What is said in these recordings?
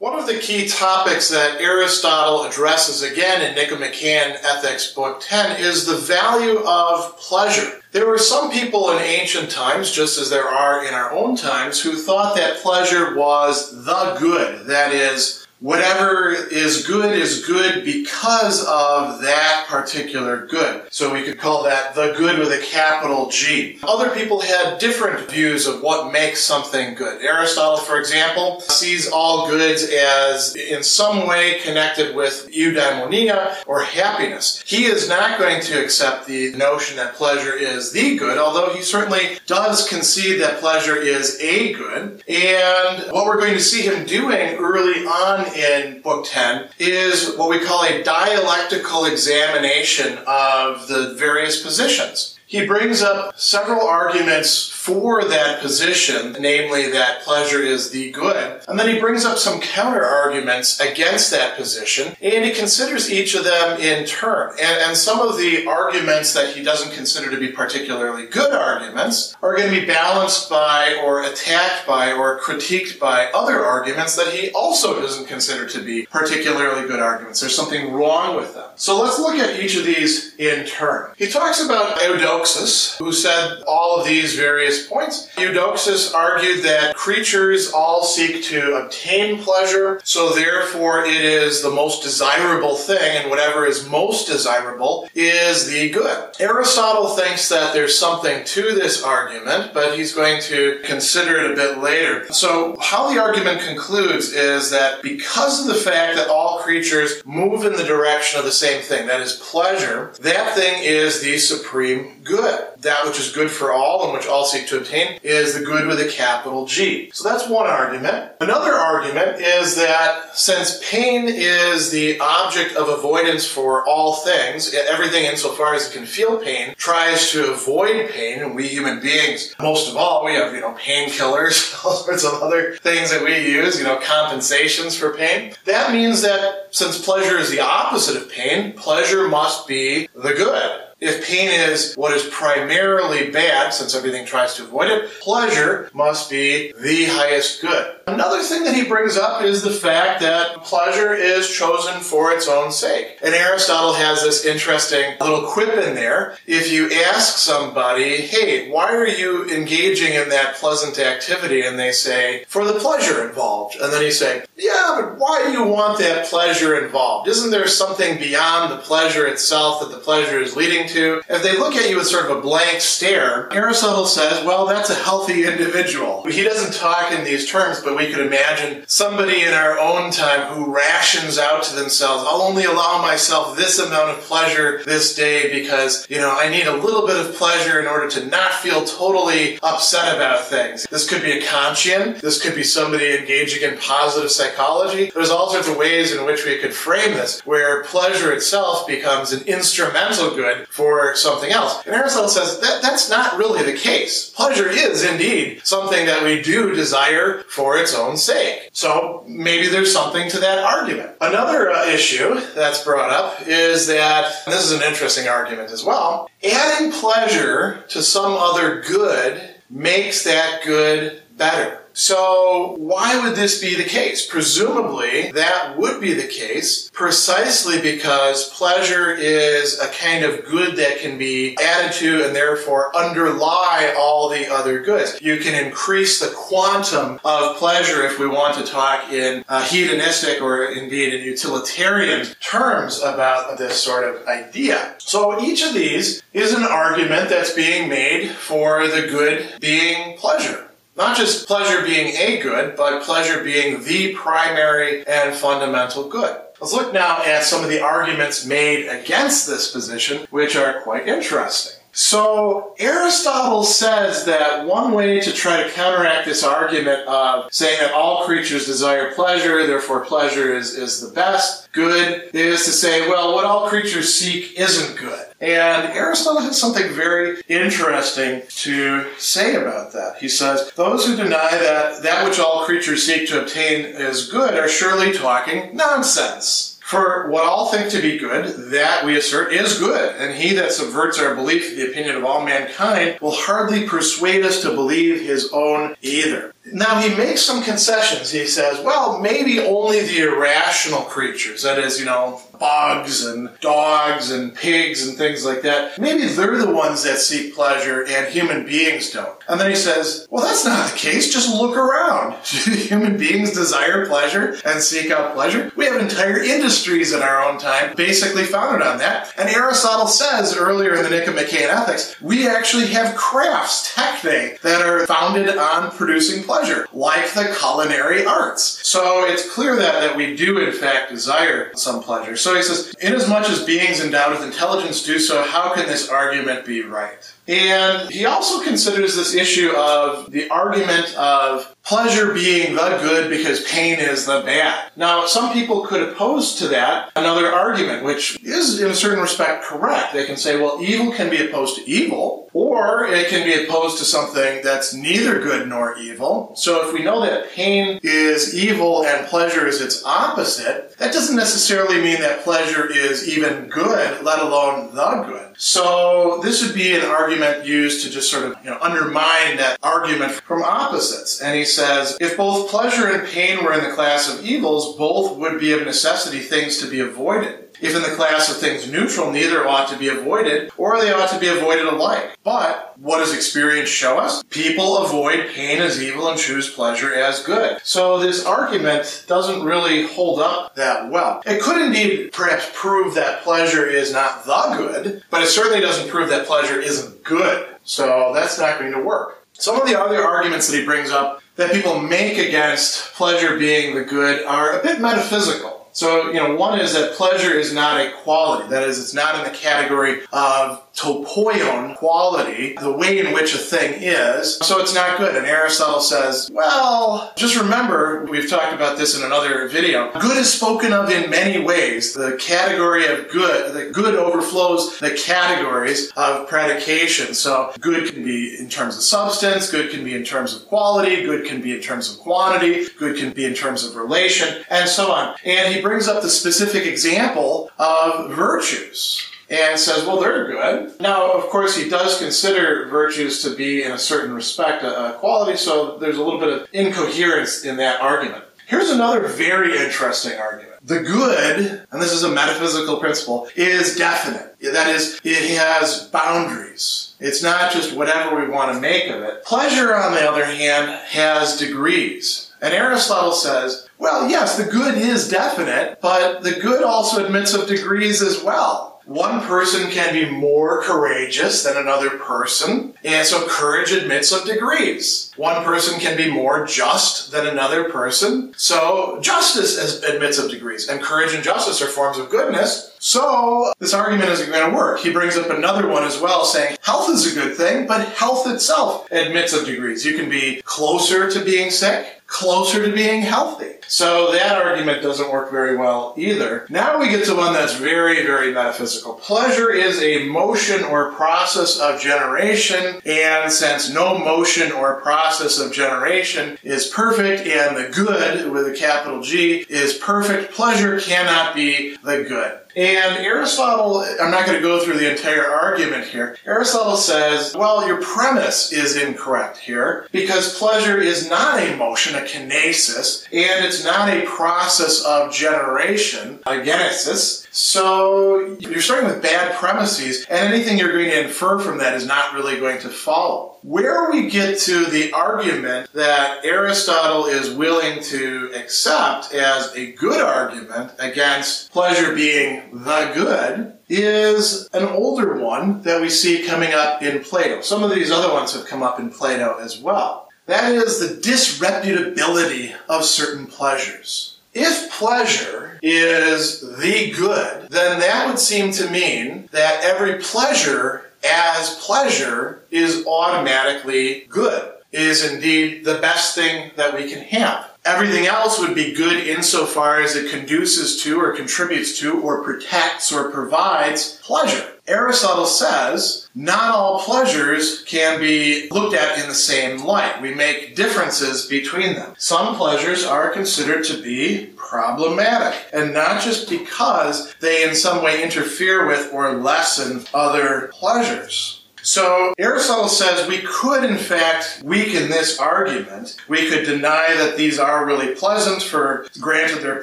One of the key topics that Aristotle addresses again in Nicomachean Ethics, Book 10, is the value of pleasure. There were some people in ancient times, just as there are in our own times, who thought that pleasure was the good. That is, whatever is good is good because of that particular good. So we could call that the good with a capital G. Other people had different views of what makes something good. Aristotle, for example, sees all goods as in some way connected with eudaimonia or happiness. He is not going to accept the notion that pleasure is the good, although he certainly does concede that pleasure is a good. And what we're going to see him doing early on in Book 10 is what we call a dialectical examination of the various positions. He brings up several arguments for that position, namely that pleasure is the good. And then he brings up some counter arguments against that position, and he considers each of them in turn. And, and some of the arguments that he doesn't consider to be particularly good arguments are going to be balanced by, or attacked by, or critiqued by other arguments that he also doesn't consider to be particularly good arguments. There's something wrong with them. So let's look at each of these in turn. He talks about Eudoxus, who said all of these various points. Eudoxus argued that creatures all seek to obtain pleasure, so therefore it is the most desirable thing, and whatever is most desirable is the good. Aristotle thinks that there's something to this argument, but he's going to consider it a bit later. So, how the argument concludes is that because of the fact that all creatures move in the direction of the same thing, that is pleasure, that thing is the supreme good. That which is good for all and which all seek to obtain is the good with a capital G. So that's one argument. Another argument is that since pain is the object of avoidance for all things, everything insofar as it can feel pain tries to avoid pain, and we human beings, most of all, we have, you know, painkillers, all sorts of other things that we use, you know, compensations for pain. That means that since pleasure is the opposite of pain, pleasure must be the good. If pain is what is primarily bad, since everything tries to avoid it, pleasure must be the highest good. Another thing that he brings up is the fact that pleasure is chosen for its own sake. And Aristotle has this interesting little quip in there. If you ask somebody, hey, why are you engaging in that pleasant activity? And they say, for the pleasure involved. And then you say, yeah, but why do you want that pleasure involved? Isn't there something beyond the pleasure itself that the pleasure is leading to? If they look at you with sort of a blank stare, Aristotle says, well, that's a healthy individual. He doesn't talk in these terms, but we could imagine somebody in our own time who rations out to themselves, I'll only allow myself this amount of pleasure this day because, you know, I need a little bit of pleasure in order to not feel totally upset about things. This could be a Kantian. This could be somebody engaging in positive psychology. There's all sorts of ways in which we could frame this where pleasure itself becomes an instrumental good for something else. And Aristotle says that that's not really the case. Pleasure is indeed something that we do desire for its own sake. So maybe there's something to that argument. Another uh, issue that's brought up is that, this is an interesting argument as well, adding pleasure to some other good makes that good better. So, why would this be the case? Presumably, that would be the case precisely because pleasure is a kind of good that can be added to and therefore underlie all the other goods. You can increase the quantum of pleasure if we want to talk in uh, hedonistic or indeed in utilitarian terms about this sort of idea. So, each of these is an argument that's being made for the good being pleasure. Not just pleasure being a good, but pleasure being the primary and fundamental good. Let's look now at some of the arguments made against this position, which are quite interesting. So, Aristotle says that one way to try to counteract this argument of saying that all creatures desire pleasure, therefore pleasure is, is the best good, is to say, well, what all creatures seek isn't good. And Aristotle has something very interesting to say about that. He says, Those who deny that that which all creatures seek to obtain is good are surely talking nonsense. For what all think to be good, that we assert is good, and he that subverts our belief the opinion of all mankind will hardly persuade us to believe his own either. Now he makes some concessions. He says, well, maybe only the irrational creatures, that is, you know, bugs and dogs and pigs and things like that, maybe they're the ones that seek pleasure and human beings don't. And then he says, well, that's not the case. Just look around. human beings desire pleasure and seek out pleasure. We have entire industries in our own time basically founded on that. And Aristotle says earlier in the Nicomachean Ethics, we actually have crafts, techne, that are founded on producing pleasure, like the culinary arts. So it's clear that, that we do, in fact, desire some pleasure. So he says, inasmuch as beings endowed with intelligence do so, how can this argument be right? And he also considers this issue of the argument of pleasure being the good because pain is the bad. Now, some people could oppose to that another argument, which is in a certain respect correct. They can say, well, evil can be opposed to evil, or it can be opposed to something that's neither good nor evil. So if we know that pain is evil and pleasure is its opposite, that doesn't necessarily mean that pleasure is even good, let alone the good. So this would be an argument used to just sort of you know, undermine that argument from opposites. And he says, if both pleasure and pain were in the class of evils, both would be of necessity things to be avoided. If in the class of things neutral, neither ought to be avoided, or they ought to be avoided alike. But what does experience show us? People avoid pain as evil and choose pleasure as good. So this argument doesn't really hold up that well. It could indeed perhaps prove that pleasure is not the good, but it certainly doesn't prove that pleasure isn't good. So that's not going to work. Some of the other arguments that he brings up that people make against pleasure being the good are a bit metaphysical. So, you know, one is that pleasure is not a quality. That is, it's not in the category of topoion quality, the way in which a thing is. So it's not good. And Aristotle says, well, just remember, we've talked about this in another video. Good is spoken of in many ways. The category of good, the good overflows the categories of predication. So good can be in terms of substance, good can be in terms of quality, good can be in terms of quantity, good can be in terms of relation, and so on. And he brings up the specific example of virtues and says, well, they're good. Now, of course, he does consider virtues to be, in a certain respect, a, a quality, so there's a little bit of incoherence in that argument. Here's another very interesting argument. The good, and this is a metaphysical principle, is definite. That is, it has boundaries. It's not just whatever we want to make of it. Pleasure, on the other hand, has degrees. And Aristotle says, well, yes, the good is definite, but the good also admits of degrees as well one person can be more courageous than another person, and so courage admits of degrees. One person can be more just than another person, so justice admits of degrees, and courage and justice are forms of goodness. So this argument isn't going to work. He brings up another one as well, saying health is a good thing, but health itself admits of degrees. You can be closer to being sick, closer to being healthy. So that argument doesn't work very well either. Now we get to one that's very, very metaphysical. Pleasure is a motion or process of generation, and since no motion or process of generation is perfect, and the good with a capital G is perfect, pleasure cannot be the good. And Aristotle, I'm not going to go through the entire argument here. Aristotle says, well, your premise is incorrect here because pleasure is not a motion, a kinesis, and it's not a process of generation, a genesis. So you're starting with bad premises, and anything you're going to infer from that is not really going to follow. Where we get to the argument that Aristotle is willing to accept as a good argument against pleasure being the good is an older one that we see coming up in Plato. Some of these other ones have come up in Plato as well. That is the disreputability of certain pleasures. If pleasure is the good, then that would seem to mean that every pleasure as pleasure is automatically good, is indeed the best thing that we can have. Everything else would be good insofar as it conduces to or contributes to or protects or provides pleasure. Aristotle says not all pleasures can be looked at in the same light. We make differences between them. Some pleasures are considered to be problematic, and not just because they in some way interfere with or lessen other pleasures. So Aristotle says we could, in fact, weaken this argument. We could deny that these are really pleasant, for granted they're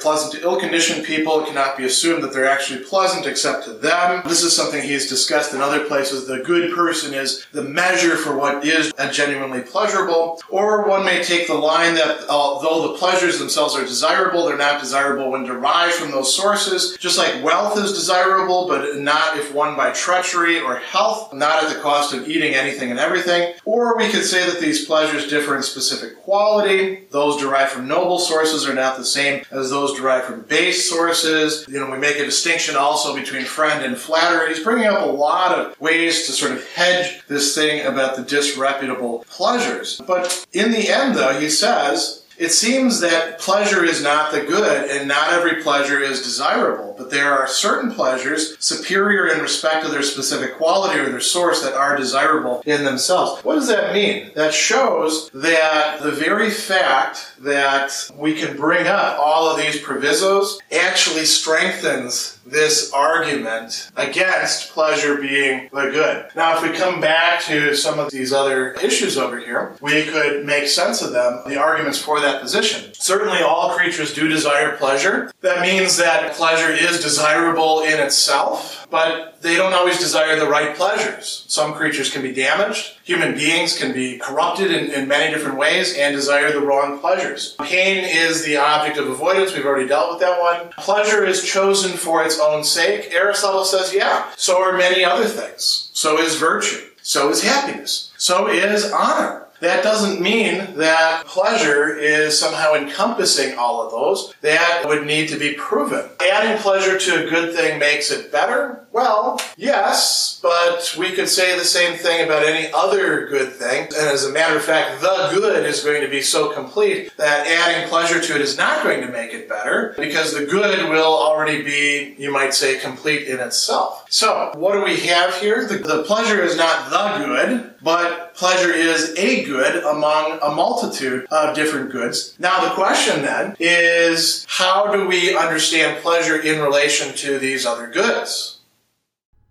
pleasant to ill conditioned people. It cannot be assumed that they're actually pleasant except to them. This is something he's discussed in other places. The good person is the measure for what is genuinely pleasurable. Or one may take the line that although the pleasures themselves are desirable, they're not desirable when derived from those sources. Just like wealth is desirable, but not if won by treachery or health, not at the cost of eating anything and everything. Or we could say that these pleasures differ in specific quality. Those derived from noble sources are not the same as those derived from base sources. You know, we make a distinction also between friend and flatterer. He's bringing up a lot of ways to sort of hedge this thing about the disreputable pleasures. But in the end, though, he says, it seems that pleasure is not the good, and not every pleasure is desirable, but there are certain pleasures superior in respect to their specific quality or their source that are desirable in themselves. What does that mean? That shows that the very fact that we can bring up all of these provisos actually strengthens this argument against pleasure being the good. Now, if we come back to some of these other issues over here, we could make sense of them, the arguments for that position. Certainly, all creatures do desire pleasure. That means that pleasure is desirable in itself, but they don't always desire the right pleasures. Some creatures can be damaged. Human beings can be corrupted in, in many different ways and desire the wrong pleasures. Pain is the object of avoidance. We've already dealt with that one. Pleasure is chosen for its own sake. Aristotle says, yeah, so are many other things. So is virtue. So is happiness. So is honor. That doesn't mean that pleasure is somehow encompassing all of those. That would need to be proven. Adding pleasure to a good thing makes it better? Well, yes, but we could say the same thing about any other good thing. And as a matter of fact, the good is going to be so complete that adding pleasure to it is not going to make it better because the good will already be, you might say, complete in itself. So, what do we have here? The, the pleasure is not the good, but pleasure is a good among a multitude of different goods. Now, the question then is how do we understand pleasure in relation to these other goods?